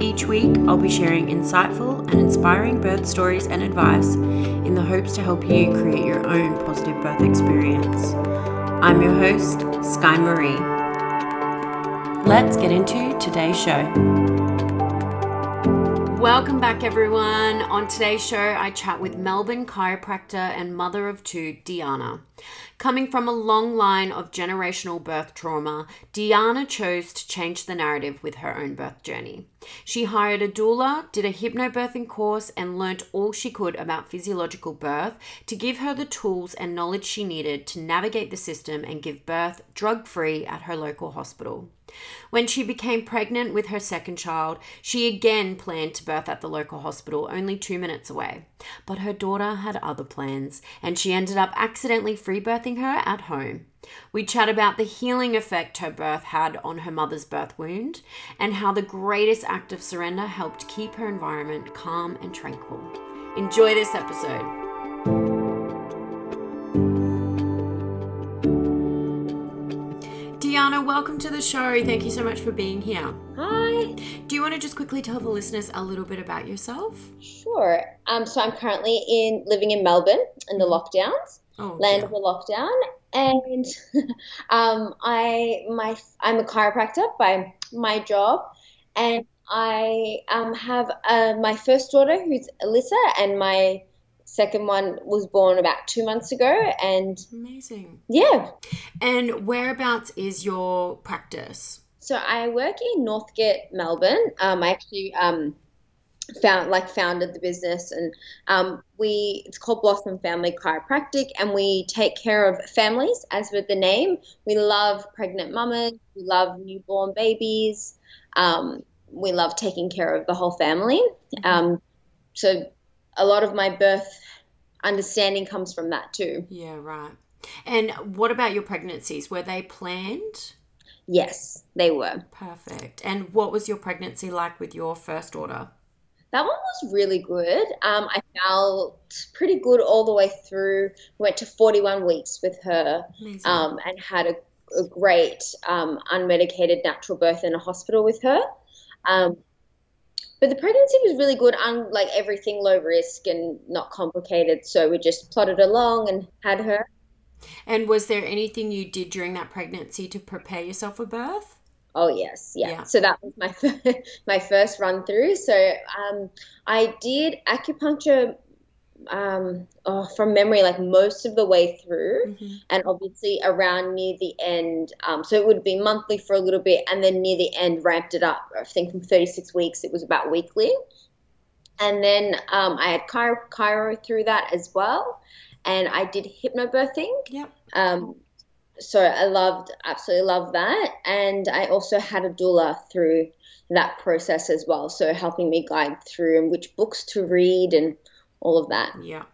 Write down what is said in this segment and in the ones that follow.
Each week, I'll be sharing insightful and inspiring birth stories and advice in the hopes to help you create your own positive birth experience. I'm your host, Sky Marie. Let's get into today's show. Welcome back, everyone. On today's show, I chat with Melbourne chiropractor and mother of two, Diana. Coming from a long line of generational birth trauma, Diana chose to change the narrative with her own birth journey. She hired a doula, did a hypnobirthing course, and learnt all she could about physiological birth to give her the tools and knowledge she needed to navigate the system and give birth drug free at her local hospital. When she became pregnant with her second child, she again planned to birth at the local hospital only two minutes away. But her daughter had other plans, and she ended up accidentally free birthing her at home. We chat about the healing effect her birth had on her mother's birth wound, and how the greatest act of surrender helped keep her environment calm and tranquil. Enjoy this episode. Diana, welcome to the show. Thank you so much for being here. Hi. Do you want to just quickly tell the listeners a little bit about yourself? Sure. Um, so I'm currently in living in Melbourne in the lockdowns, Oh, land dear. of the lockdown, and um, I my I'm a chiropractor by my job, and I um, have uh, my first daughter who's Alyssa, and my second one was born about two months ago, and Amazing. yeah. And whereabouts is your practice? So I work in Northcote, Melbourne. Um, I actually um, found like founded the business, and um, we it's called Blossom Family Chiropractic, and we take care of families. As with the name, we love pregnant mamas, we love newborn babies, um, we love taking care of the whole family. Um, so a lot of my birth understanding comes from that too. Yeah, right. And what about your pregnancies? Were they planned? Yes, they were. Perfect. And what was your pregnancy like with your first daughter? That one was really good. Um, I felt pretty good all the way through. Went to 41 weeks with her um, and had a, a great um, unmedicated natural birth in a hospital with her. But the pregnancy was really good, un, like everything low risk and not complicated. So we just plodded along and had her. and was there anything you did during that pregnancy to prepare yourself for birth? Oh yes, yeah. Yeah. So that was my first, my first run through. So um, I did acupuncture um, oh, from memory, like most of the way through, Mhm. and obviously around near the end. Um, so it would be monthly for a little bit, and then near the end ramped it up. I think from 36 weeks, it was about weekly. And then um, I had chiro, chiro through that as well, and I did hypnobirthing. Yep. Um, so I loved, absolutely loved that. And I also had a doula through that process as well. So helping me guide through and which books to read and all of that. Yeah.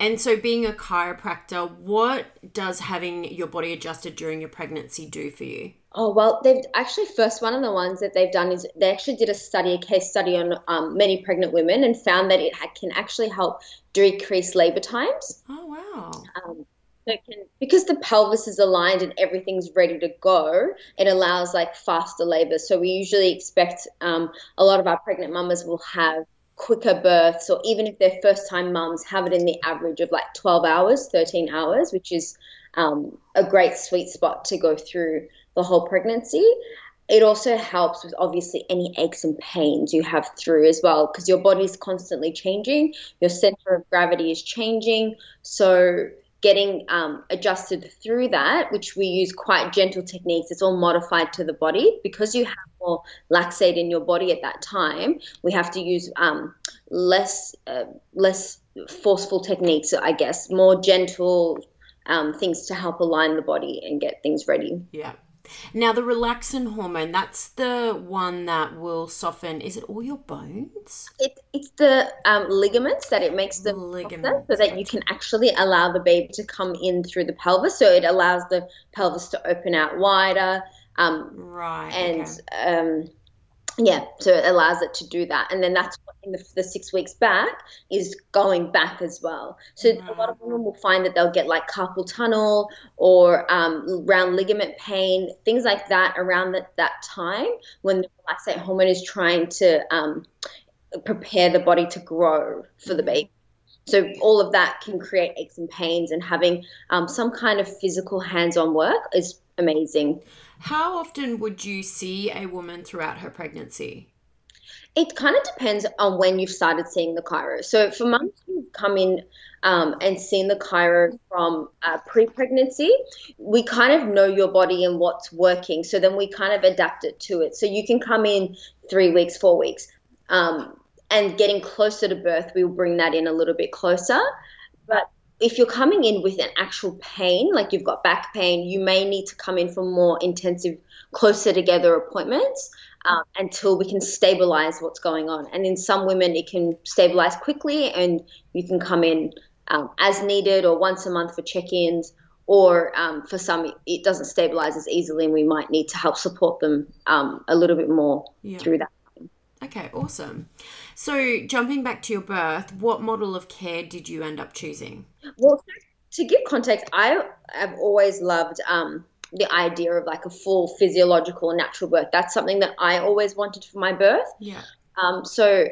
And so, being a chiropractor, what does having your body adjusted during your pregnancy do for you? Oh, well, they've actually, first one of the ones that they've done is they actually did a study, a case study on um, many pregnant women and found that it can actually help decrease labor times. Oh, wow. Um, can, because the pelvis is aligned and everything's ready to go, it allows like faster labor. So we usually expect um, a lot of our pregnant mamas will have quicker births, or even if they're first time mums, have it in the average of like 12 hours, 13 hours, which is um, a great sweet spot to go through the whole pregnancy. It also helps with obviously any aches and pains you have through as well, because your body's constantly changing, your center of gravity is changing. So getting um, adjusted through that, which we use quite gentle techniques. It's all modified to the body because you have more laxate in your body at that time. We have to use um, less uh, less forceful techniques, I guess, more gentle um, things to help align the body and get things ready. Yeah. Now, the relaxin hormone, that's the one that will soften, is it all your bones? It, it's the um, ligaments that it makes them ligaments. so that you can actually allow the baby to come in through the pelvis. So it allows the pelvis to open out wider. Um, right. And okay. um, yeah, so it allows it to do that. And then that's the, the six weeks back is going back as well. So a lot of women will find that they'll get like carpal tunnel or um, round ligament pain, things like that around that time when the relaxin hormone is trying to um, prepare the body to grow for the baby. So all of that can create aches and pains, and having um, some kind of physical hands-on work is amazing. How often would you see a woman throughout her pregnancy? It kind of depends on when you've started seeing the chiro. So for mums who've come in um, and seen the chiro from uh, pre-pregnancy, we kind of know your body and what's working. So then we kind of adapt it to it. So you can come in three weeks, four weeks, um, and getting closer to birth, we'll bring that in a little bit closer. But if you're coming in with an actual pain, like you've got back pain, you may need to come in for more intensive, closer together appointments um, until we can stabilize what's going on. And in some women, it can stabilize quickly, and you can come in um, as needed or once a month for check ins. Or um, for some, it doesn't stabilize as easily, and we might need to help support them um, a little bit more yeah. through that. Okay, awesome. So, jumping back to your birth, what model of care did you end up choosing? Well, to give context, I have always loved um, the idea of like a full physiological natural birth. That's something that I always wanted for my birth. Yeah. Um, so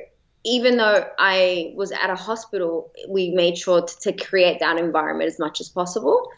even though I was at a hospital, we made sure to, to create that environment as much as possible.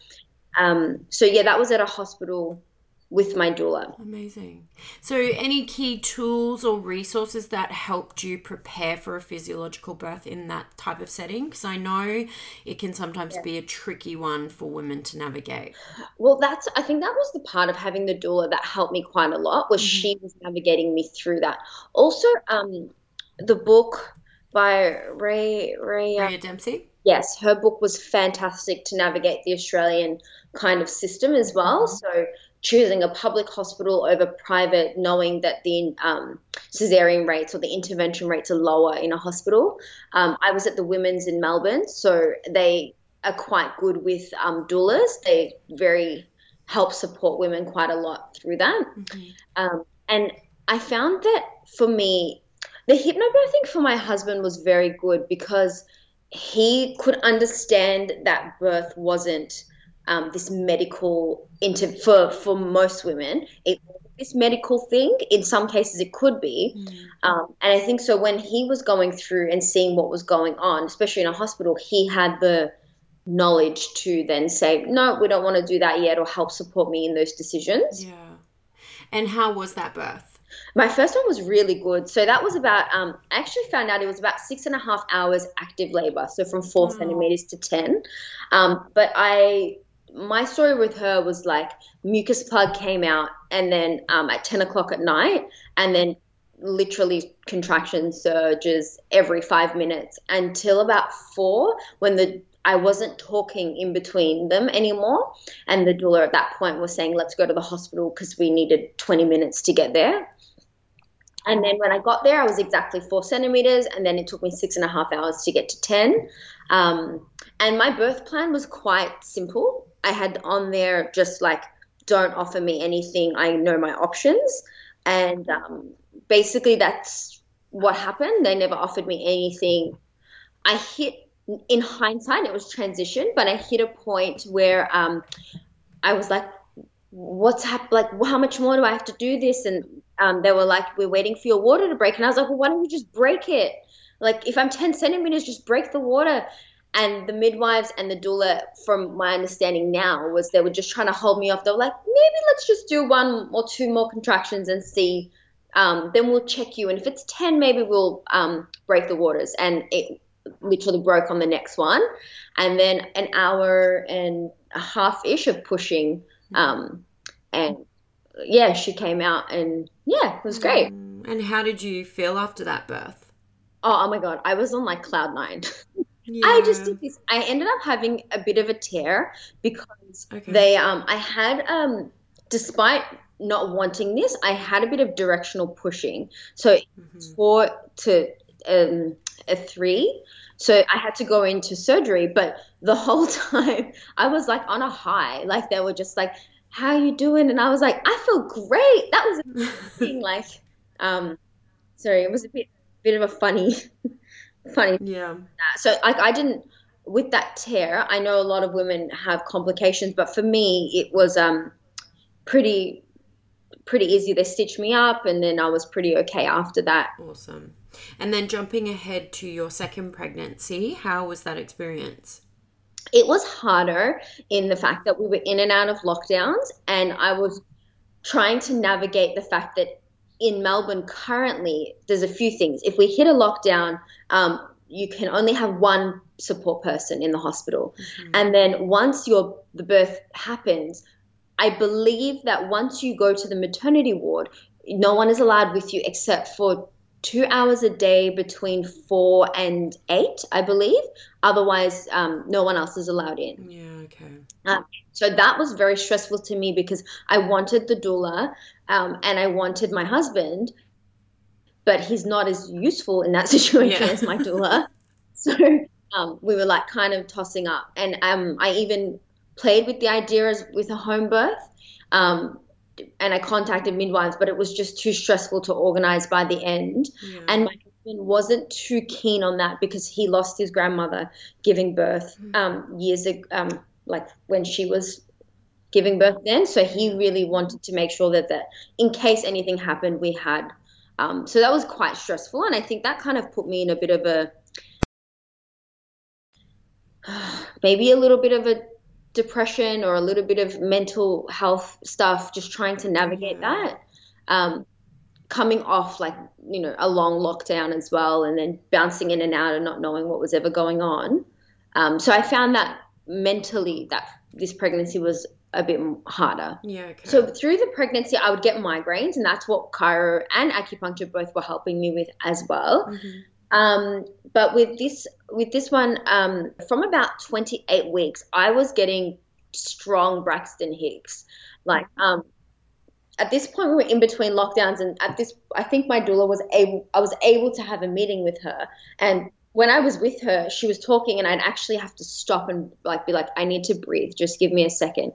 Um, so yeah, that was at a hospital with my doula. Amazing. So, any key tools or resources that helped you prepare for a physiological birth in that type of setting? Because I know it can sometimes yeah. be a tricky one for women to navigate. Well, that's, I think that was the part of having the doula that helped me quite a lot, was mm-hmm. she was navigating me through that. Also, um, the book by Ray, Ray, uh, Rhea Dempsey? Yes, her book was fantastic to navigate the Australian kind of system as well. Mm-hmm. So, choosing a public hospital over private, knowing that the um, cesarean rates or the intervention rates are lower in a hospital. Um, I was at the Women's in Melbourne, so they are quite good with um, doulas. They very help support women quite a lot through that. Mm-hmm. Um, and I found that for me, the hypnobirthing for my husband was very good because he could understand that birth wasn't um, this medical into for for most women it this medical thing in some cases it could be mm. um, and i think so when he was going through and seeing what was going on especially in a hospital he had the knowledge to then say no we don't want to do that yet or help support me in those decisions yeah and how was that birth my first one was really good. So that was about, um, I actually found out it was about six and a half hours active labor. So from four oh. centimeters to 10. Um, but I my story with her was like mucus plug came out and then um, at 10 o'clock at night and then literally contraction surges every five minutes until about four when the I wasn't talking in between them anymore. And the doula at that point was saying, let's go to the hospital because we needed 20 minutes to get there. And then when I got there, I was exactly four centimeters, and then it took me six and a half hours to get to 10. Um, and my birth plan was quite simple. I had on there just like, don't offer me anything. I know my options. And um, basically, that's what happened. They never offered me anything. I hit in hindsight, it was transition, but I hit a point where um, I was like, what's happened? Like, how much more do I have to do this? And um, they were like, we're waiting for your water to break. And I was like, well, why don't you just break it? Like, if I'm 10 centimeters, just break the water. And the midwives and the doula, from my understanding now, was they were just trying to hold me off. They were like, maybe let's just do one or two more contractions and see. Um, then we'll check you. And if it's 10, maybe we'll um, break the waters. And it literally broke on the next one. And then an hour and a half ish of pushing. Um, and yeah, she came out and yeah, it was great. Mm, and how did you feel after that birth? Oh, oh my God. I was on like cloud nine. Yeah. I just did this. I ended up having a bit of a tear because okay. they um I had um despite not wanting this, I had a bit of directional pushing. So mm-hmm. four to um a three. So I had to go into surgery, but the whole time I was like on a high. Like they were just like, "How are you doing?" And I was like, "I feel great." That was amazing. like, um, sorry, it was a bit bit of a funny funny. Yeah. So like I didn't with that tear. I know a lot of women have complications, but for me it was um pretty pretty easy. They stitched me up, and then I was pretty okay after that. Awesome. And then jumping ahead to your second pregnancy, how was that experience? It was harder in the fact that we were in and out of lockdowns, and I was trying to navigate the fact that in Melbourne currently, there's a few things. If we hit a lockdown, um, you can only have one support person in the hospital, mm-hmm. and then once your the birth happens, I believe that once you go to the maternity ward, no one is allowed with you except for two hours a day between four and eight, I believe. Otherwise, um, no one else is allowed in. Yeah, okay. Uh, so that was very stressful to me because I wanted the doula um, and I wanted my husband, but he's not as useful in that situation yeah. as my doula. So um, we were like kind of tossing up, and um, I even played with the idea as with a home birth. And I contacted midwives, but it was just too stressful to organize by the end. Yeah. And my husband wasn't too keen on that because he lost his grandmother giving birth mm. um, years ago, um, like when she was giving birth then. So he really wanted to make sure that, that in case anything happened, we had. Um, so that was quite stressful. And I think that kind of put me in a bit of a, maybe a little bit of a depression or a little bit of mental health stuff, just trying to navigate that. Um, coming off like, you know, a long lockdown as well, and then bouncing in and out and not knowing what was ever going on. Um, so I found that mentally that this pregnancy was a bit harder. Yeah. Okay. So through the pregnancy, I would get migraines, and that's what chiro and acupuncture both were helping me with as well. Mm-hmm. Um, but with this with this one, um, from about 28 weeks, I was getting strong Braxton Hicks. Like um, at this point, we were in between lockdowns, and at this, I think my doula was able. I was able to have a meeting with her, and when I was with her, she was talking, and I'd actually have to stop and like be like, "I need to breathe. Just give me a second.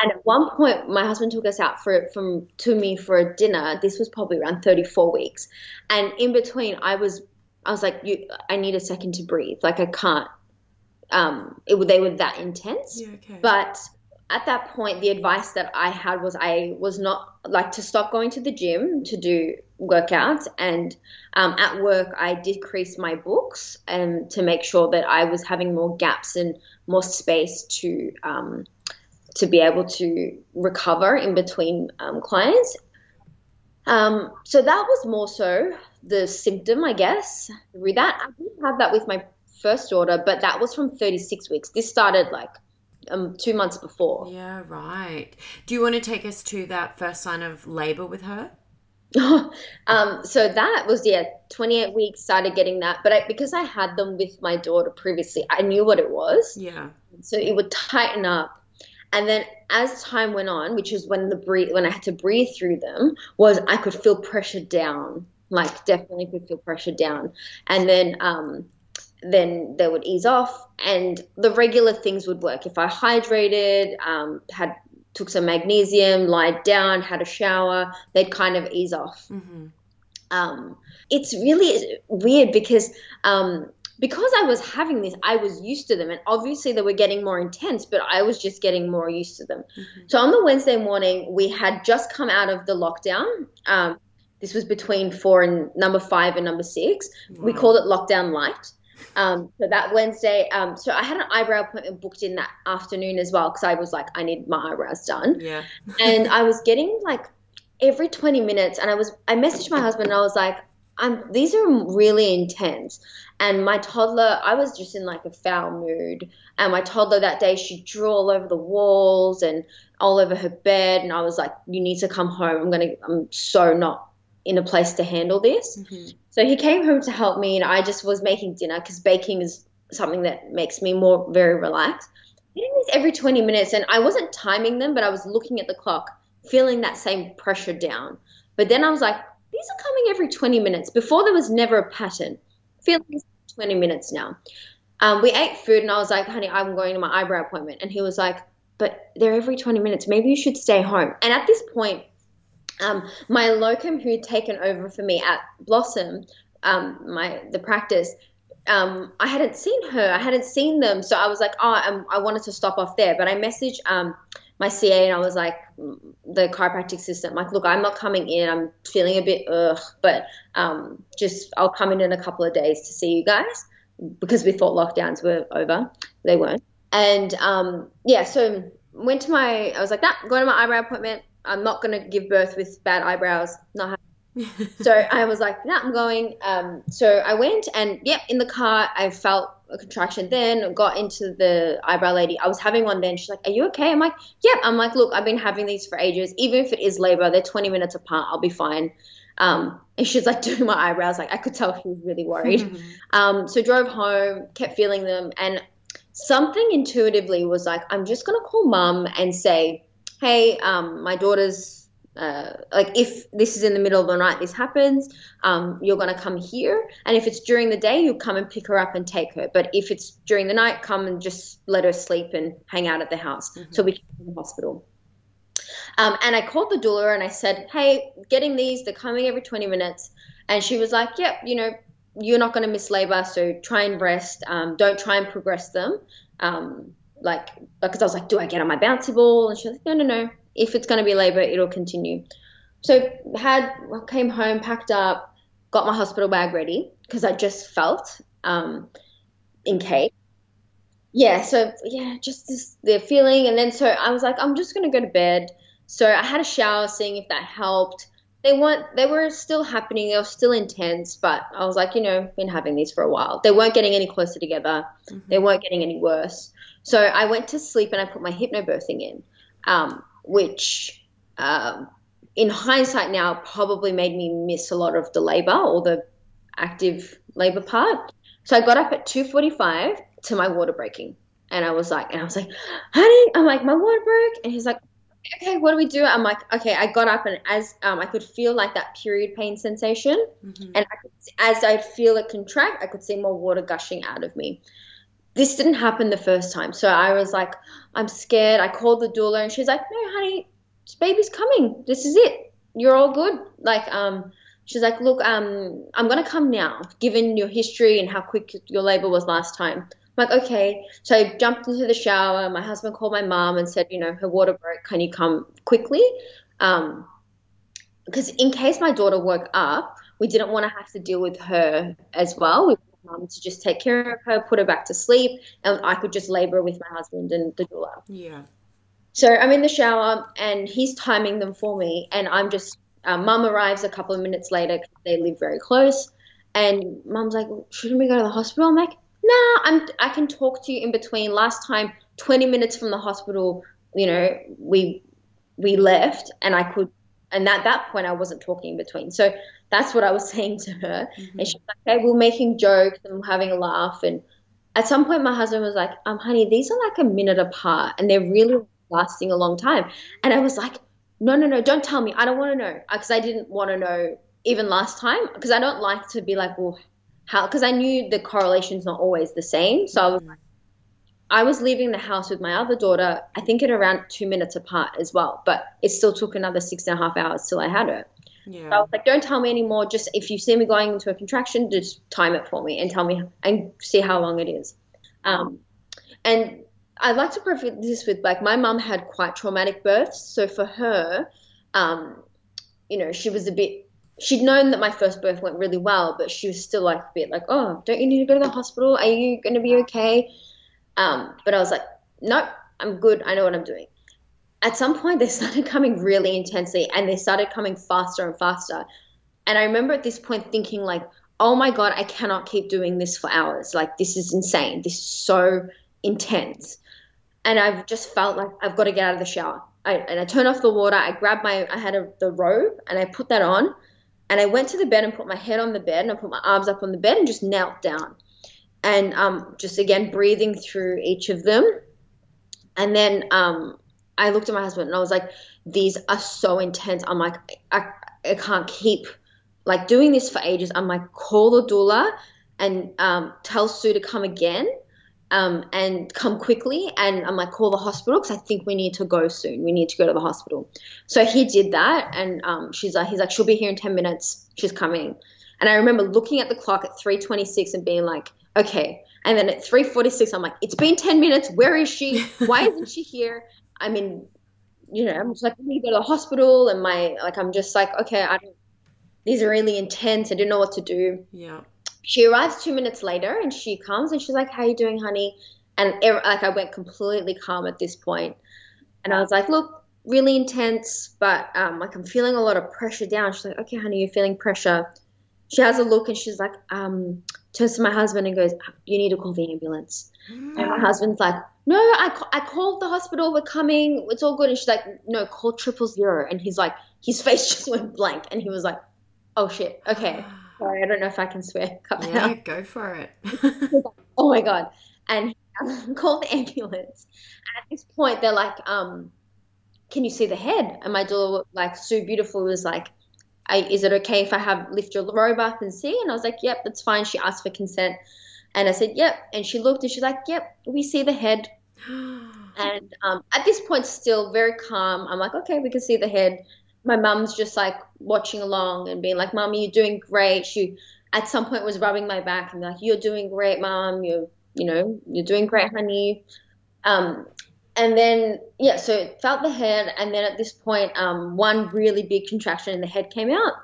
And at one point, my husband took us out for from to me for a dinner. This was probably around 34 weeks, and in between, I was I was like, you, I need a second to breathe. Like I can't. Um, it, they were that intense. Yeah, okay. But at that point, the advice that I had was I was not like to stop going to the gym to do workouts, and um, at work I decreased my books and um, to make sure that I was having more gaps and more space to um, to be able to recover in between um, clients. Um, so that was more so the symptom, I guess. With that, I did have that with my first daughter, but that was from 36 weeks. This started like um, two months before. Yeah, right. Do you want to take us to that first sign of labor with her? um, so that was yeah, 28 weeks. Started getting that, but I, because I had them with my daughter previously, I knew what it was. Yeah. So it would tighten up, and then as time went on, which is when the breathe when I had to breathe through them, was I could feel pressure down like definitely could feel pressure down. And then um, then they would ease off, and the regular things would work. If I hydrated, um, had took some magnesium, lied down, had a shower, they'd kind of ease off. Mm-hmm. Um, it's really weird because um, because I was having this, I was used to them. And obviously they were getting more intense, but I was just getting more used to them. Mm-hmm. So on the Wednesday morning, we had just come out of the lockdown. Um, this was between four and number five and number six. Wow. We called it lockdown light. Um, so that Wednesday, um, so I had an eyebrow appointment booked in that afternoon as well because I was like, I need my eyebrows done. Yeah. and I was getting like every 20 minutes, and I was, I messaged my husband and I was like, I'm, these are really intense. And my toddler, I was just in like a foul mood. And my toddler that day, she drew all over the walls and all over her bed. And I was like, you need to come home. I'm going to, I'm so not in a place to handle this. Mm-hmm. So he came home to help me, and I just was making dinner because baking is something that makes me more very relaxed. Eating these every 20 minutes, and I wasn't timing them, but I was looking at the clock, feeling that same pressure down. But then I was like, these are coming every 20 minutes. Before there was never a pattern. Feeling 20 minutes now. Um, we ate food, and I was like, honey, I'm going to my eyebrow appointment. And he was like, but they're every 20 minutes. Maybe you should stay home. And at this point, um, my locum who had taken over for me at Blossom, um, my the practice, um, I hadn't seen her. I hadn't seen them, so I was like, oh, I'm, i wanted to stop off there. But I messaged um, my CA and I was like, mm, the chiropractic assistant, like, look, I'm not coming in. I'm feeling a bit ugh, but um, just I'll come in in a couple of days to see you guys because we thought lockdowns were over. They weren't. And um, yeah, so went to my. I was like, nah, going to my eyebrow appointment I'm not going to give birth with bad eyebrows. Not so I was like, nah, I'm going. Um, so I went and yep, in the car, I felt a contraction then, got into the eyebrow lady. I was having one then. She's like, are you okay? I'm like, yep. I'm like, look, I've been having these for ages. Even if it is labor, they're 20 minutes apart. I'll be fine. Um, and she's like doing my eyebrows. Like I could tell she was really worried. um, so drove home, kept feeling them. And something intuitively was like, I'm just going to call mum and say, hey, um, my daughter's uh, like if this is in the middle of the night, this happens, um, you're going to come here. And if it's during the day, you'll come and pick her up and take her. But if it's during the night, come and just let her sleep and hang out at the house mm-hmm. so we can go to the hospital. Um, and I called the doula and I said, hey, getting these, they're coming every 20 minutes. And she was like, yep, you know, you're not going to miss labor, so try and rest. Um, don't try and progress them. Um, like because I was like, do I get on my bouncy ball? And she was like, no, no, no. If it's going to be labor, it'll continue. So had came home, packed up, got my hospital bag ready because I just felt um, in case. Yeah, so yeah, just this the feeling, and then so I was like, I'm just gonna go to bed. So I had a shower, seeing if that helped. They weren't. They were still happening. They were still intense, but I was like, you know, been having these for a while. They weren't getting any closer together. Mm-hmm. They weren't getting any worse. So I went to sleep and I put my hypnobirthing in, um, which um, in hindsight now probably made me miss a lot of the labor or the active labor part. So I got up at 2:45 to my water breaking, and I was like, and I was like, honey, I'm like, my water broke, and he's like, okay, what do we do? I'm like, okay. I got up and as um, I could feel like that period pain sensation, mm-hmm. and I could, as I'd feel it contract, I could see more water gushing out of me this didn't happen the first time. So I was like, I'm scared. I called the doula and she's like, no, honey, this baby's coming. This is it. You're all good. Like, um, she's like, look, um, I'm going to come now, given your history and how quick your labor was last time. I'm like, okay. So I jumped into the shower. My husband called my mom and said, you know, her water broke. Can you come quickly? Um, because in case my daughter woke up, we didn't want to have to deal with her as well. We mum to just take care of her, put her back to sleep, and I could just labor with my husband and the doula. Yeah. So I'm in the shower and he's timing them for me, and I'm just. Uh, mum arrives a couple of minutes later. They live very close, and mum's like, "Shouldn't we go to the hospital?" I'm like, "Nah, I'm. I can talk to you in between." Last time, 20 minutes from the hospital, you know, we we left, and I could and at that point I wasn't talking in between. So that's what I was saying to her. Mm-hmm. And she's like, okay, we're making jokes and we're having a laugh. And at some point my husband was like, um, honey, these are like a minute apart and they're really lasting a long time. And I was like, no, no, no, don't tell me. I don't want to know. Because I didn't want to know even last time. Because I don't like to be like, well, how, because I knew the correlation's not always the same. So I was like, I was leaving the house with my other daughter, I think at around two minutes apart as well, but it still took another six and a half hours till I had her. Yeah. So I was like, don't tell me anymore. Just if you see me going into a contraction, just time it for me and tell me and see how long it is. Um, and I'd like to preface this with like my mum had quite traumatic births, so for her, um, you know, she was a bit. She'd known that my first birth went really well, but she was still like a bit like, oh, don't you need to go to the hospital? Are you going to be okay? Um, but I was like, nope, I'm good. I know what I'm doing. At some point, they started coming really intensely, and they started coming faster and faster. And I remember at this point thinking like, oh my god, I cannot keep doing this for hours. Like this is insane. This is so intense. And I've just felt like I've got to get out of the shower. I, and I turned off the water. I grabbed my, I had a, the robe and I put that on. And I went to the bed and put my head on the bed and I put my arms up on the bed and just knelt down. And um, just again breathing through each of them. And then um, I looked at my husband and I was like, these are so intense. I'm like, I, I can't keep like doing this for ages. I'm like, call the doula and um, tell Sue to come again um, and come quickly. And I'm like, call the hospital because I think we need to go soon. We need to go to the hospital. So he did that, and um, she's like, he's like, she'll be here in ten minutes. She's coming. And I remember looking at the clock at 3:26 and being like, okay. And then at 3:46, I'm like, it's been 10 minutes. Where is she? Why isn't she here? I mean, you know, I'm just like, we need to go to the hospital, and my like, I'm just like, okay, I don't. These are really intense. I didn't know what to do. Yeah she arrives two minutes later and she comes and she's like, "How you doing, honey?" And like I went completely calm at this point, and I was like, "Look, really intense, but um, like I'm feeling a lot of pressure down." She's like, "Okay, honey, you're feeling pressure." She has a look and she's like, um, turns to my husband and goes, "You need to call the ambulance." Mm. And my husband's like, "No, I, I called the hospital. We're coming. It's all good." And she's like, "No, call triple zero. And he's like, his face just went blank, and he was like, "Oh shit, okay." Sorry, I don't know if I can swear. Cut yeah, out. go for it. oh my god! And he called the ambulance. And at this point, they're like, um, "Can you see the head?" And my daughter, like, so Beautiful, was like, "Is it okay if I have lift your robe up and see?" And I was like, "Yep, that's fine." She asked for consent, and I said, "Yep." And she looked, and she's like, "Yep, we see the head." and um, at this point, still very calm. I'm like, "Okay, we can see the head." my mum's just like watching along and being like, "Mummy, you're doing great." She at some point was rubbing my back and like, "You're doing great, mum. You're you know you're doing great, honey." Um, and then yeah, so it felt the head, and then at this point, um, one really big contraction in the head came out.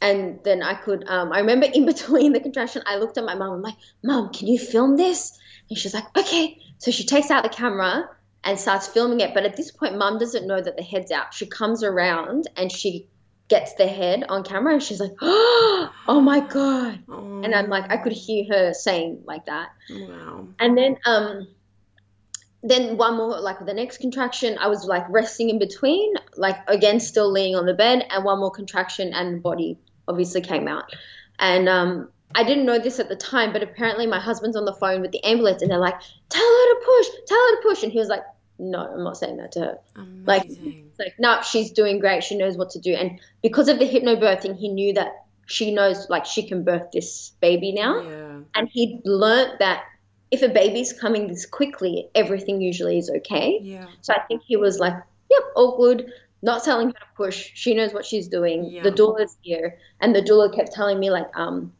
And then I could, um, I remember in between the contraction, I looked at my mum. I'm like, "Mom, can you film this?" And she's like, "Okay." So she takes out the camera and starts filming it. But at this point, mum doesn't know that the head's out. She comes around and she gets the head on camera and she's like, oh my God. Oh. And I'm like, I could hear her saying like that. Wow. And then, um, then one more, like the next contraction, I was like resting in between, like again, still laying on the bed, and one more contraction, and the body obviously came out. And um, I didn't know this at the time, but apparently my husband's on the phone with the ambulance and they're like, tell her to push, tell her to push. And he was like, no, I'm not saying that to her. Amazing. Like, like, no, she's doing great. She knows what to do. And because of the hypnobirthing, he knew that she knows, like, she can birth this baby now. Yeah. And he'd learned that if a baby's coming this quickly, everything usually is okay. Yeah. So I think he was like, yep, all good. Not telling her to push. She knows what she's doing. Yeah. The doula's here. And the doula kept telling me, like, um,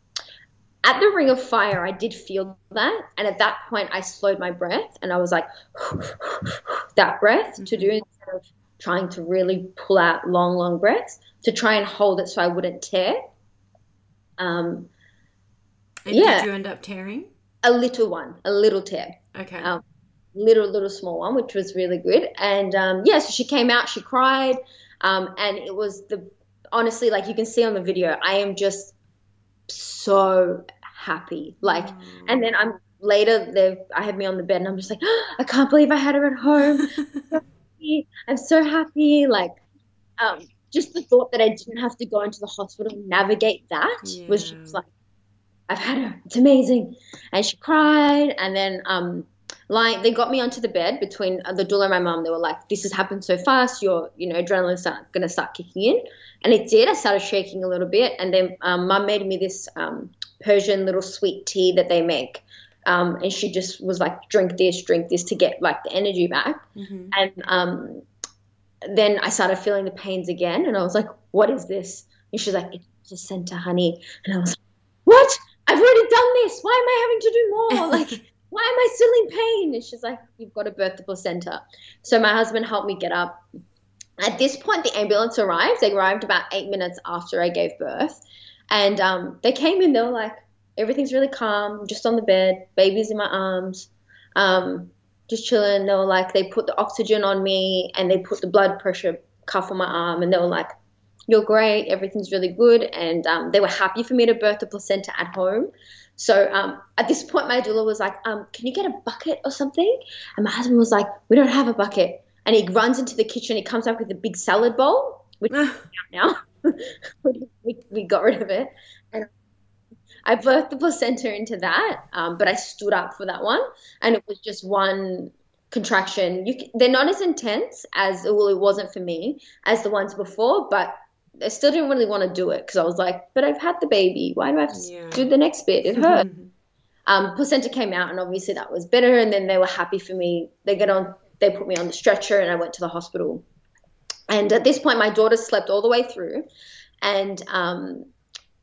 at the ring of fire, I did feel that. And at that point, I slowed my breath and I was like, that breath mm-hmm. to do mm-hmm. instead of trying to really pull out long, long breaths to try and hold it so I wouldn't tear. Um, and yeah. did you end up tearing? A little one, a little tear. Okay. Um, little, little small one, which was really good. And um, yeah, so she came out, she cried. Um, and it was the, honestly, like you can see on the video, I am just so happy. Like, mm. and then I'm later. They I had me on the bed, and I'm just like, oh, I can't believe I had her at home. I'm so happy. Like, um, just the thought that I didn't have to go into the hospital and navigate that yeah. was just like, I've had her. It's amazing. And she cried, and then um, like they got me onto the bed between the doula and my mom. They were like, "This has happened so fast. Your, you know, adrenaline's start, gonna start kicking in." And it did. I started shaking a little bit, and then um, mum made me this um, Persian little sweet tea that they make. Um, and she just was like, drink this, drink this to get like the energy back. Mm-hmm. And um, then I started feeling the pains again, and I was like, what is this? And she's like, it's placenta, honey. And I was like, what? I've already done this. Why am I having to do more? Like, why am I still in pain? And she's like, you've got to birth the placenta. So my husband helped me get up. At this point, the ambulance arrived. They arrived about eight minutes after I gave birth. And um, they came in, they were like, everything's really calm, just on the bed, baby's in my arms, um, just chilling. They were like, they put the oxygen on me and they put the blood pressure cuff on my arm. And they were like, you're great, everything's really good. And um, they were happy for me to birth the placenta at home. So um, at this point, my doula was like, um, "Can you get a bucket or something?" And my husband was like, "We don't have a bucket." And he runs into the kitchen. He comes up with a big salad bowl, which now we, we got rid of it. And I birthed the placenta into that, um, but I stood up for that one, and it was just one contraction. You, they're not as intense as well. It wasn't for me as the ones before, but I still didn't really want to do it because I was like, but I've had the baby. Why do I have to yeah. do the next bit? It hurt. um, placenta came out, and obviously that was better. And then they were happy for me. They get on. They put me on the stretcher, and I went to the hospital. And at this point, my daughter slept all the way through, and um,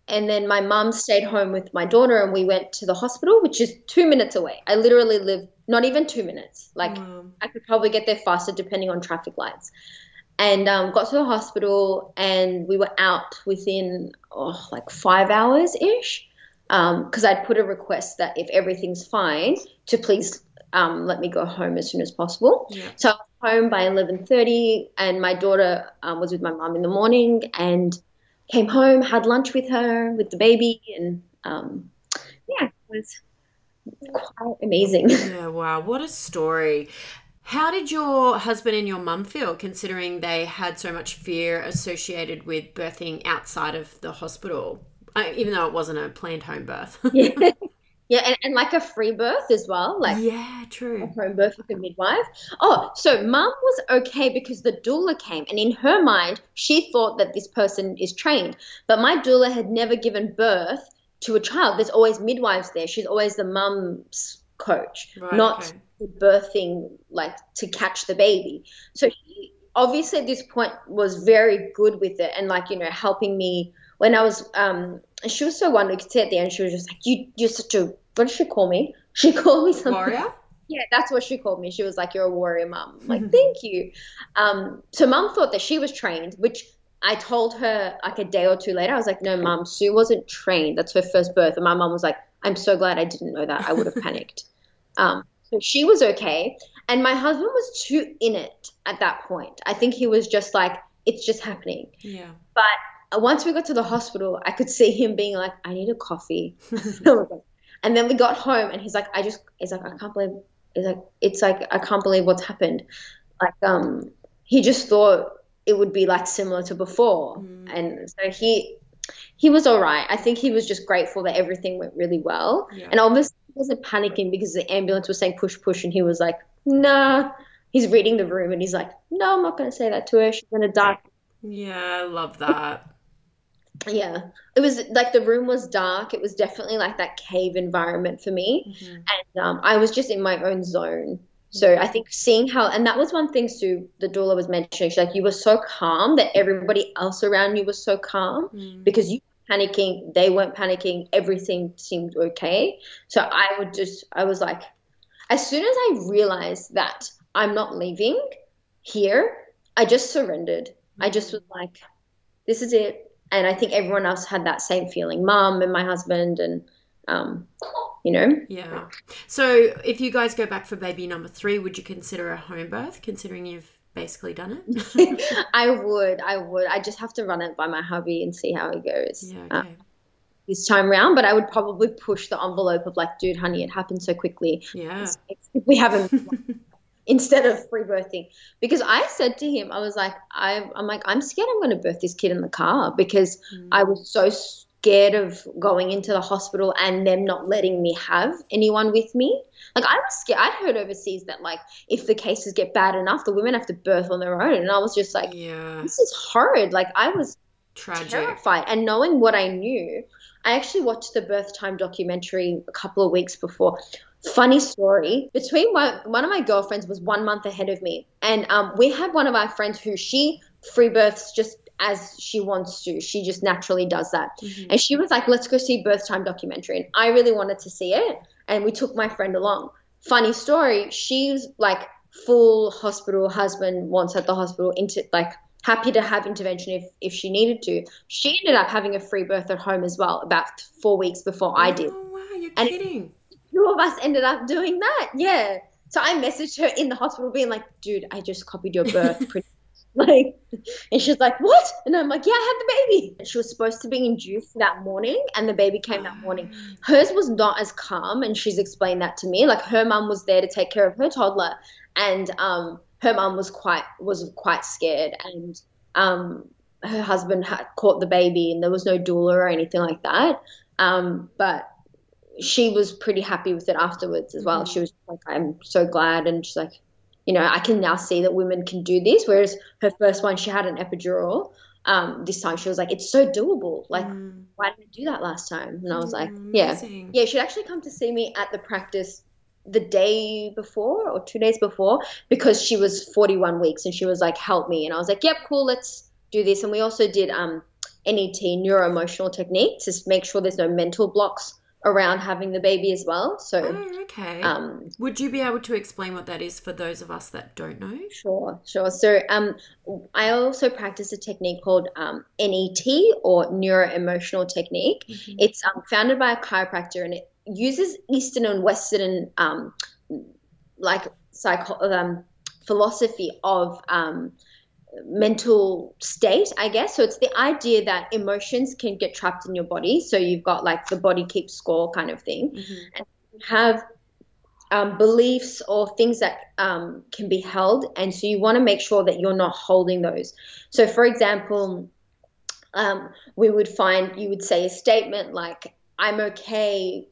and then my mum stayed home with my daughter, and we went to the hospital, which is two minutes away. I literally live not even two minutes. Like wow. I could probably get there faster depending on traffic lights and um, got to the hospital and we were out within oh, like five hours ish because um, I'd put a request that if everything's fine to please um, let me go home as soon as possible. Yeah. So I was home by 11:30 and my daughter um, was with my mum in the morning and came home, had lunch with her with the baby and um, yeah, it was quite amazing. Yeah, wow, what a story. How did your husband and your mum feel considering they had so much fear associated with birthing outside of the hospital, uh, even though it wasn't a planned home birth? yeah. Yeah, and, and like a free birth as well. Like Yeah, true. A home birth with a midwife. Oh, so mum was okay because the doula came and in her mind she thought that this person is trained. But my doula had never given birth to a child. There's always midwives there. She's always the mum's coach, right, not okay birthing like to catch the baby. So he obviously at this point was very good with it and like you know helping me when I was um she was so wonderful. You could see at the end she was just like you you're such a what did she call me? She called me something. Warrior. Yeah, that's what she called me. She was like, "You're a warrior, mum." like, thank you. Um, so mum thought that she was trained, which I told her like a day or two later. I was like, "No, mum, Sue wasn't trained. That's her first birth." And my mum was like, "I'm so glad I didn't know that. I would have panicked." Um, she was okay. And my husband was too in it at that point. I think he was just like, it's just happening. Yeah. But once we got to the hospital, I could see him being like, I need a coffee. and then we got home and he's like, I just, he's like, I can't believe, he's like, it's like, I can't believe what's happened. Like, um, he just thought it would be like similar to before. Mm. And so he, he was all right. I think he was just grateful that everything went really well. Yeah. And obviously, he wasn't panicking because the ambulance was saying push, push, and he was like, nah. He's reading the room and he's like, no, I'm not going to say that to her. She's going to die. Yeah, I love that. yeah. It was like the room was dark. It was definitely like that cave environment for me. Mm-hmm. And um, I was just in my own zone. So I think seeing how, and that was one thing Sue, the doula was mentioning. She's like, you were so calm that everybody else around you was so calm mm. because you panicking. They weren't panicking. Everything seemed okay. So I would just, I was like, as soon as I realized that I'm not leaving here, I just surrendered. I just was like, this is it. And I think everyone else had that same feeling mom and my husband and, um, you know? Yeah. So if you guys go back for baby number three, would you consider a home birth, considering you've basically done it? I would. I would. I just have to run it by my hubby and see how it goes. Yeah, uh, okay. this time around, but I would probably push the envelope of like, dude, honey, it happened so quickly. Yeah. We haven't instead of free birthing because I said to him, I was like, I, am like, I'm scared I'm going to birth this kid in the car because mm. I was so scared of going into the hospital and them not letting me have anyone with me. Like I was scared. I'd heard overseas that like if the cases get bad enough, the women have to birth on their own, and I was just like, yeah, this is horrid. Like I was Tragic. terrified, and knowing what I knew, I actually watched the birth time documentary a couple of weeks before. Funny story between one, one of my girlfriends was one month ahead of me, and um, we had one of our friends who she free births just as she wants to. She just naturally does that. Mm-hmm. And she was like, let's go see birth time documentary. And I really wanted to see it. And we took my friend along. Funny story, she's like full hospital husband once at the hospital into like happy to have intervention if, if she needed to. She ended up having a free birth at home as well about four weeks before I did. Oh, wow, you're and kidding. Two of us ended up doing that. Yeah. So I messaged her in the hospital being like, dude, I just copied your birth. like, and she's like, what? And I'm like, yeah, I had the baby. She was supposed to be induced that morning and the baby came that morning. Hers was not as calm. And she's explained that to me. Like her mum was there to take care of her toddler. And, um, her mum was quite was quite scared, and um, her husband had caught the baby, and there was no doula or anything like that. Um, but she was pretty happy with it afterwards as well. Mm-hmm. She was like, "I'm so glad," and she's like, "You know, I can now see that women can do this." Whereas her first one, she had an epidural. Um, this time she was like, "It's so doable. Like, mm. why didn't I do that last time?" And I was like, mm, "Yeah, yeah." She'd actually come to see me at the practice the day before or two days before because she was 41 weeks and she was like, help me. And I was like, yep, cool, let's do this. And we also did um, NET, neuro emotional technique, to make sure there's no mental blocks around having the baby as well. So, oh, okay. Um, Would you be able to explain what that is for those of us that don't know? Sure, sure. So, um, I also practice a technique called um, NET or neuro emotional technique. Mm-hmm. It's um, founded by a chiropractor and it uses Eastern and Western um, like psycho um, philosophy of um, mental state, I guess. So it's the idea that emotions can get trapped in your body. So you've got like the body keeps score kind of thing, mm-hmm. and have um, beliefs or things that um, can be held, and so you want to make sure that you're not holding those. So, for example. Um, we would find you would say a statement like, I'm okay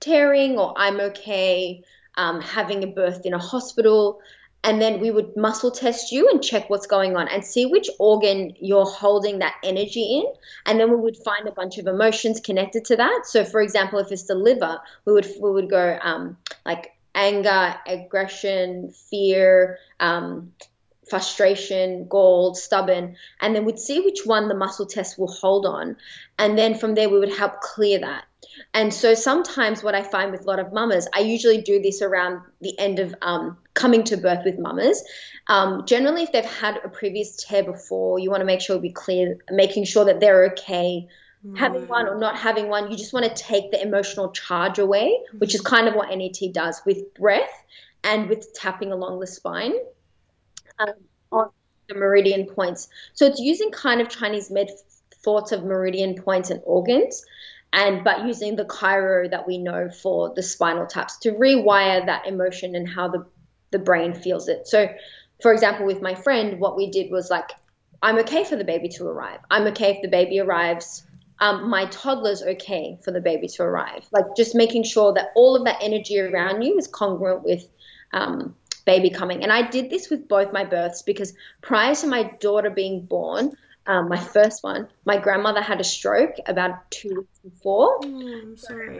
tearing or I'm okay um, having a birth in a hospital. And then we would muscle test you and check what's going on and see which organ you're holding that energy in. And then we would find a bunch of emotions connected to that. So, for example, if it's the liver, we would we would go um, like anger, aggression, fear, um, frustration, galled, stubborn, and then we'd see which one the muscle test will hold on. And then from there, we would help clear that. And so sometimes what I find with a lot of mamas, I usually do this around the end of um, coming to birth with mamas. Um, generally, if they've had a previous tear before, you want to make sure be clear, making sure that they're okay having one or not having one. You just want to take the emotional charge away, which is kind of what NET does with breath and with tapping along the spine um, on the meridian points. So it's using kind of Chinese med thoughts of meridian points and organs and but using the chiro that we know for the spinal taps to rewire that emotion and how the the brain feels it. So, for example, with my friend, what we did was like, I'm okay for the baby to arrive. I'm okay if the baby arrives. Um, my toddler's okay for the baby to arrive. Like just making sure that all of that energy around you is congruent with um, baby coming. And I did this with both my births because prior to my daughter being born, um, my first one, my grandmother had a stroke about two weeks before. Oh, I'm sorry.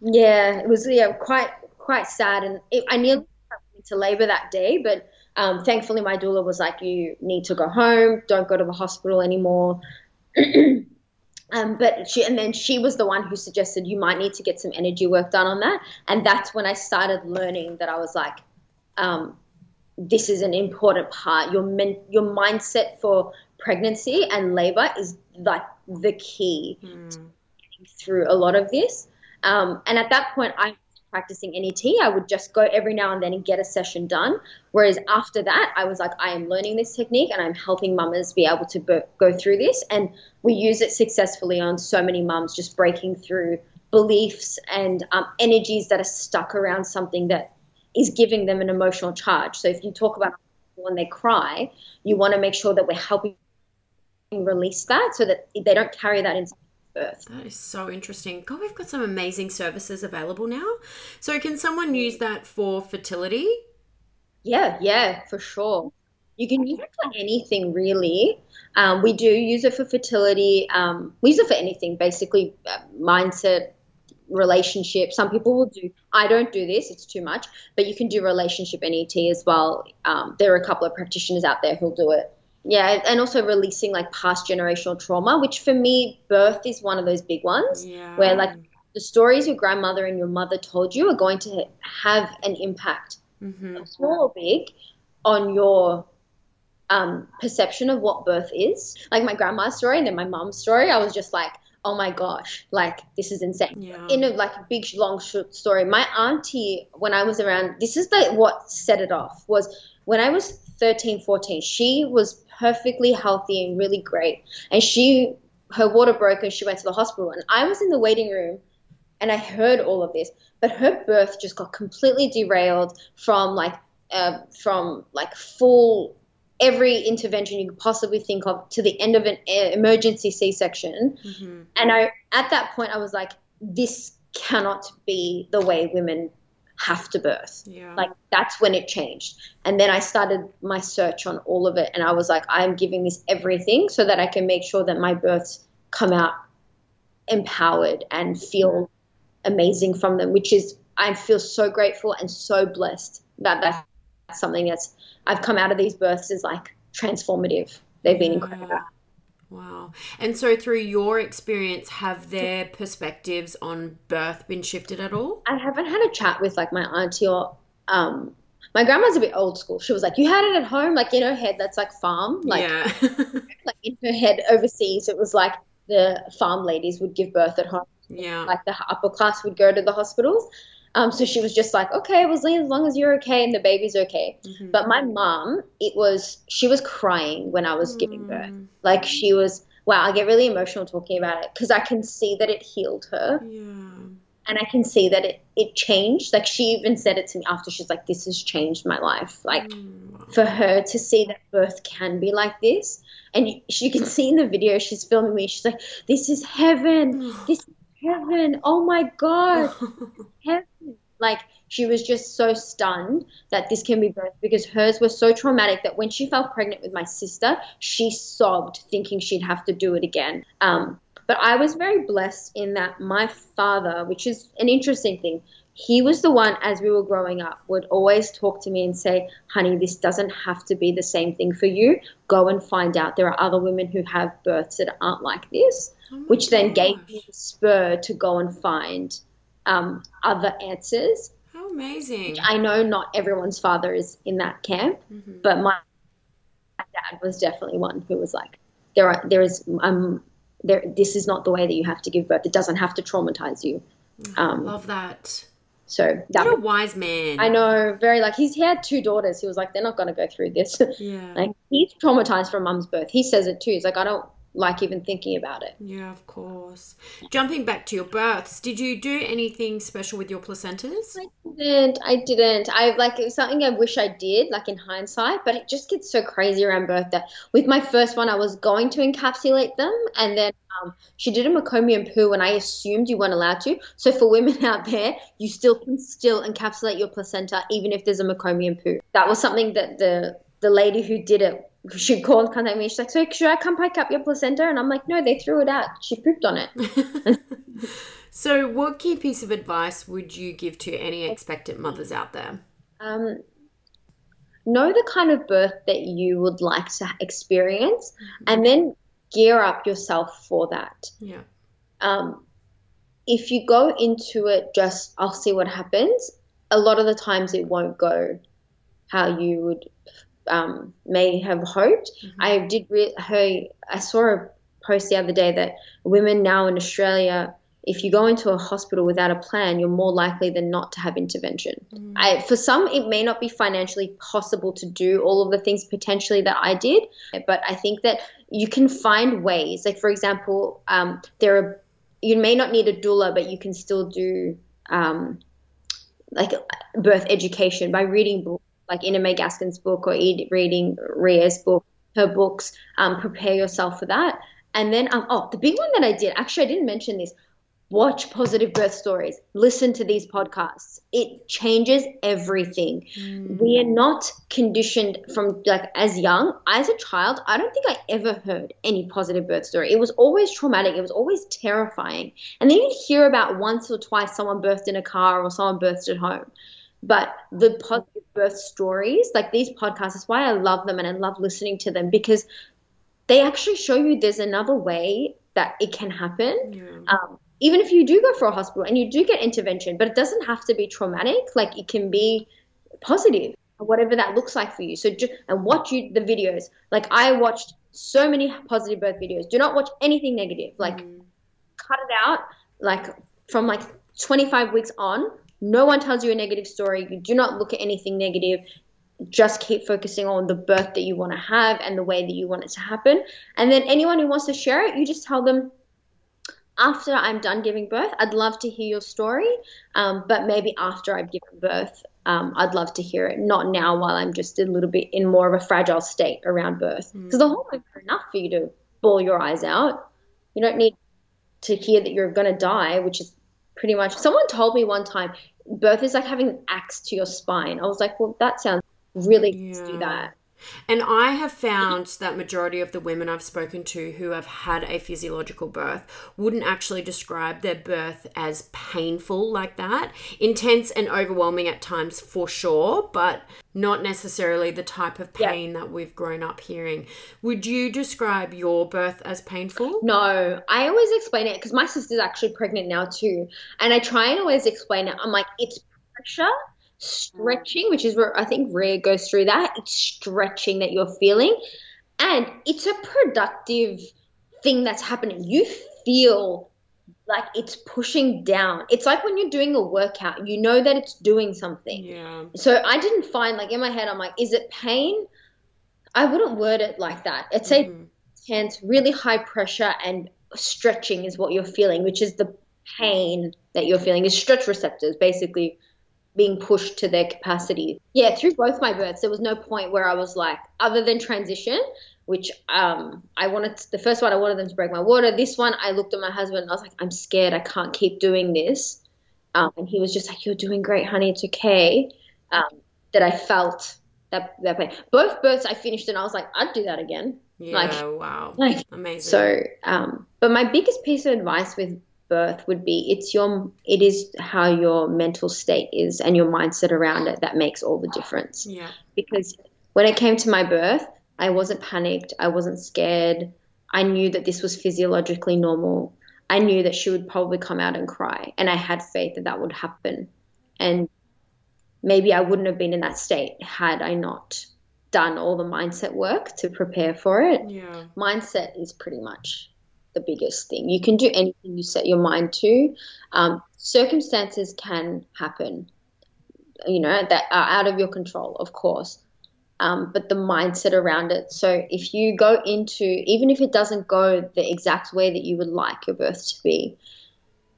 Yeah, it was yeah quite quite sad, and it, I nearly went into labour that day, but um, thankfully my doula was like, "You need to go home. Don't go to the hospital anymore." um, but she and then she was the one who suggested you might need to get some energy work done on that, and that's when I started learning that I was like. Um, this is an important part. Your men, your mindset for pregnancy and labor is like the key mm. through a lot of this. Um, and at that point, I was practicing NET. I would just go every now and then and get a session done. Whereas after that, I was like, I am learning this technique and I'm helping mamas be able to b- go through this. And we use it successfully on so many mums, just breaking through beliefs and um, energies that are stuck around something that is giving them an emotional charge. So if you talk about when they cry, you want to make sure that we're helping release that so that they don't carry that into birth. That is so interesting. God, we've got some amazing services available now. So, can someone use that for fertility? Yeah, yeah, for sure. You can use it for anything, really. Um, we do use it for fertility. Um, we use it for anything, basically, uh, mindset, relationship. Some people will do. I don't do this; it's too much. But you can do relationship NET as well. Um, there are a couple of practitioners out there who'll do it yeah, and also releasing like past generational trauma, which for me, birth is one of those big ones Yeah. where like the stories your grandmother and your mother told you are going to have an impact, hmm small or big, on your um, perception of what birth is. Like my grandma's story and then my mom's story, I was just like, oh my gosh, like this is insane. Yeah. In a like big long short story, my auntie, when I was around, this is the what set it off was when I was 13, 14, she was perfectly healthy and really great. And she, her water broke and she went to the hospital. And I was in the waiting room and I heard all of this, but her birth just got completely derailed from like, uh, from like full every intervention you could possibly think of to the end of an uh, emergency C-section. hmm And I, at that point, I was like, this cannot be the way women have to birth. Yeah. Like that's when it changed. And then I started my search on all of it. And I was like, I'm giving this everything so that I can make sure that my births come out empowered and feel amazing from them, which is, I feel so grateful and so blessed that that's something that's, I've come out of these births is like transformative. They've been incredible. Wow. And so, through your experience, have their perspectives on birth been shifted at all? I haven't had a chat with like my auntie or um my grandma's a bit old school. She was like, "You had it at home, like in her head. That's like farm, like yeah. like in her head overseas. It was like the farm ladies would give birth at home, yeah. like the upper class would go to the hospitals. Um, so she was just like, "Okay, well, as long as you're okay and the baby's okay." Mhm. But my mom, it was she was crying when I was giving birth. Mm, Like she was. Wow, I get really emotional talking about it because I can see that it healed her Yeah. and I can see that it, it changed. Like she even said it to me after she's like, This has changed my life. Like Mm, for her to see that birth can be like this. And you can see in the video she's filming me, she's like, This is heaven. This is heaven. Oh my God. Heaven. Like she was just so stunned that this can be birth because hers was so traumatic that when she fell pregnant with my sister, she sobbed thinking she'd have to do it again. Um, but I was very blessed in that my father, which is an interesting thing, he was the one as we were growing up would always talk to me and say, "Honey, this doesn't have to be the same thing for you. Go and find out. There are other women who have births that aren't like this." Oh Which then gave me the spur to go and find um, other answers. How amazing. I know not everyone's father is in that camp, Mhm. but my dad was definitely one who was like, "There are, there is, um, there. This is not the way that you have to give birth. It doesn't have to traumatize you." Um, Love that. so that What a wise man. I know, very like he's he had two daughters. He was like, "They're not going to go through this." Yeah. like he's traumatized from mum's birth. He says it too. He's like, "I don't like even thinking about it." yeah, of course. Jumping back to your births, did you do anything special with your placentas? I didn't. I didn't. I like it was something I wish I did, like in hindsight, but it just gets so crazy around birth that with my first one, I was going to encapsulate them, and then um, she did a meconium poo, and I assumed you weren't allowed to. So for women out there, you still can still encapsulate your placenta even if there's a meconium poo. That was something that the the lady who did it. She called, contacted me. She's like, "So should I come pick up your placenta?" And I'm like, "No, they threw it out. She pooped on it." so, what key piece of advice would you give to any expectant mothers out there? um, know the kind of birth that you would like to experience and then gear up yourself for that. Yeah. Um, if you go into it just, I'll see what happens, a lot of the times it won't go how you would um, may have hoped. I did re- hey, I saw a post the other day that women now in Australia, if you go into a hospital without a plan, you're more likely than not to have intervention. I, for some, it may not be financially possible to do all of the things potentially that I did, but I think that you can find ways. Like, for example, um, there are you may not need a doula, but you can still do um, like birth education by reading books like Ina May Gaskin's book or ed- reading Rhea's book, her books. Um, prepare yourself for that. And then, um, oh, the big one that I did, actually, I didn't mention this. Watch positive birth stories. Listen to these podcasts. It changes everything. We are not conditioned from like as young. As a child, I don't think I ever heard any positive birth story. It was always traumatic. It was always terrifying. And then you'd hear about once or twice someone birthed in a car or someone birthed at home. But the positive birth stories, like these podcasts, is why I love them and I love listening to them because they actually show you there's another way that it can happen. Yeah. Um, even if you do go for a hospital and you do get intervention, but it doesn't have to be traumatic. Like it can be positive, whatever that looks like for you. So just, and watch you the videos. Like I watched so many positive birth videos. Do not watch anything negative. Like mm. cut it out. Like from like 25 weeks on, no one tells you a negative story. You do not look at anything negative. Just keep focusing on the birth that you want to have and the way that you want it to happen. And then anyone who wants to share it, you just tell them, after I'm done giving birth, I'd love to hear your story, um, but maybe after I've given birth, um, I'd love to hear it. Not now while I'm just a little bit in more of a fragile state around birth. Because mm. the hormones are enough for you to bawl your eyes out. You don't need to hear that you're going to die, which is pretty much. Someone told me one time, birth is like having an axe to your spine. I was like, well, that sounds really yeah. to do that. And I have found that majority of the women I've spoken to who have had a physiological birth wouldn't actually describe their birth as painful like that. Intense and overwhelming at times for sure, but not necessarily the type of pain yeah. that we've grown up hearing. Would you describe your birth as painful? No, I always explain it because my sister's actually pregnant now too. And I try and always explain it. I'm like, it's pressure stretching, which is where I think Rhea goes through that. It's stretching that you're feeling. And it's a productive thing that's happening. You feel like it's pushing down. It's like when you're doing a workout, you know that it's doing something. Yeah. So I didn't find like in my head, I'm like, is it pain? I wouldn't word it like that. It's mm-hmm. a tense, really high pressure and stretching is what you're feeling, which is the pain that you're feeling is stretch receptors, basically being pushed to their capacity. Yeah, through both my births, there was no point where I was like, other than transition, which um, I wanted, to, the first one, I wanted them to break my water. This one, I looked at my husband and I was like, I'm scared. I can't keep doing this. Um, and he was just like, You're doing great, honey. It's okay. Um, that I felt that, that pain. Both births I finished and I was like, I'd do that again. Yeah, like, wow. Like, Amazing. So, um, but my biggest piece of advice with birth would be it's your it is how your mental state is and your mindset around it that makes all the difference. Yeah. Because when it came to my birth i wasn't panicked i wasn't scared. I knew that this was physiologically normal. I knew that she would probably come out and cry and i had faith that that would happen. And maybe i wouldn't have been in that state had i not done all the mindset work to prepare for it. Yeah. Mindset is pretty much the biggest thing. You can do anything you set your mind to. Um, circumstances can happen, you know, that are out of your control, of course. Um, but the mindset around it. So if you go into, even if it doesn't go the exact way that you would like your birth to be,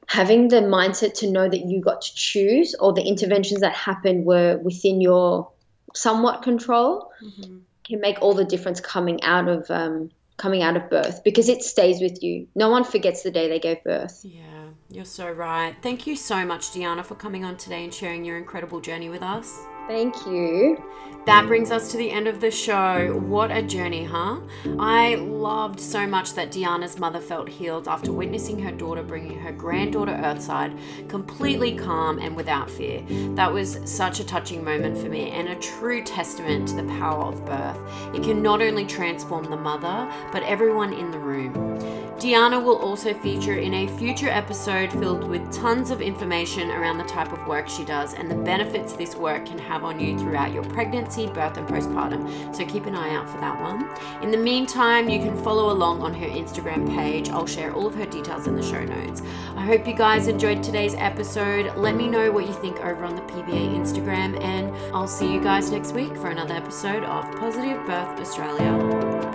having the mindset to know that you got to choose or the interventions that happened were within your somewhat control mm-hmm. can make all the difference coming out of um, coming out of birth because it stays with you. No one forgets the day they gave birth. Yeah, you're so right. Thank you so much, Diana, for coming on today and sharing your incredible journey with us. Thank you. That brings us to the end of the show. What a journey, huh? I loved so much that Diana's mother felt healed after witnessing her daughter bringing her granddaughter Earthside completely calm and without fear. That was such a touching moment for me and a true testament to the power of birth. It can not only transform the mother, but everyone in the room. Diana will also feature in a future episode filled with tons of information around the type of work she does and the benefits this work can have on you throughout your pregnancy, birth, and postpartum. So keep an eye out for that one. In the meantime, you can follow along on her Instagram page. I'll share all of her details in the show notes. I hope you guys enjoyed today's episode. Let me know what you think over on the PBA Instagram, and I'll see you guys next week for another episode of Positive Birth Australia.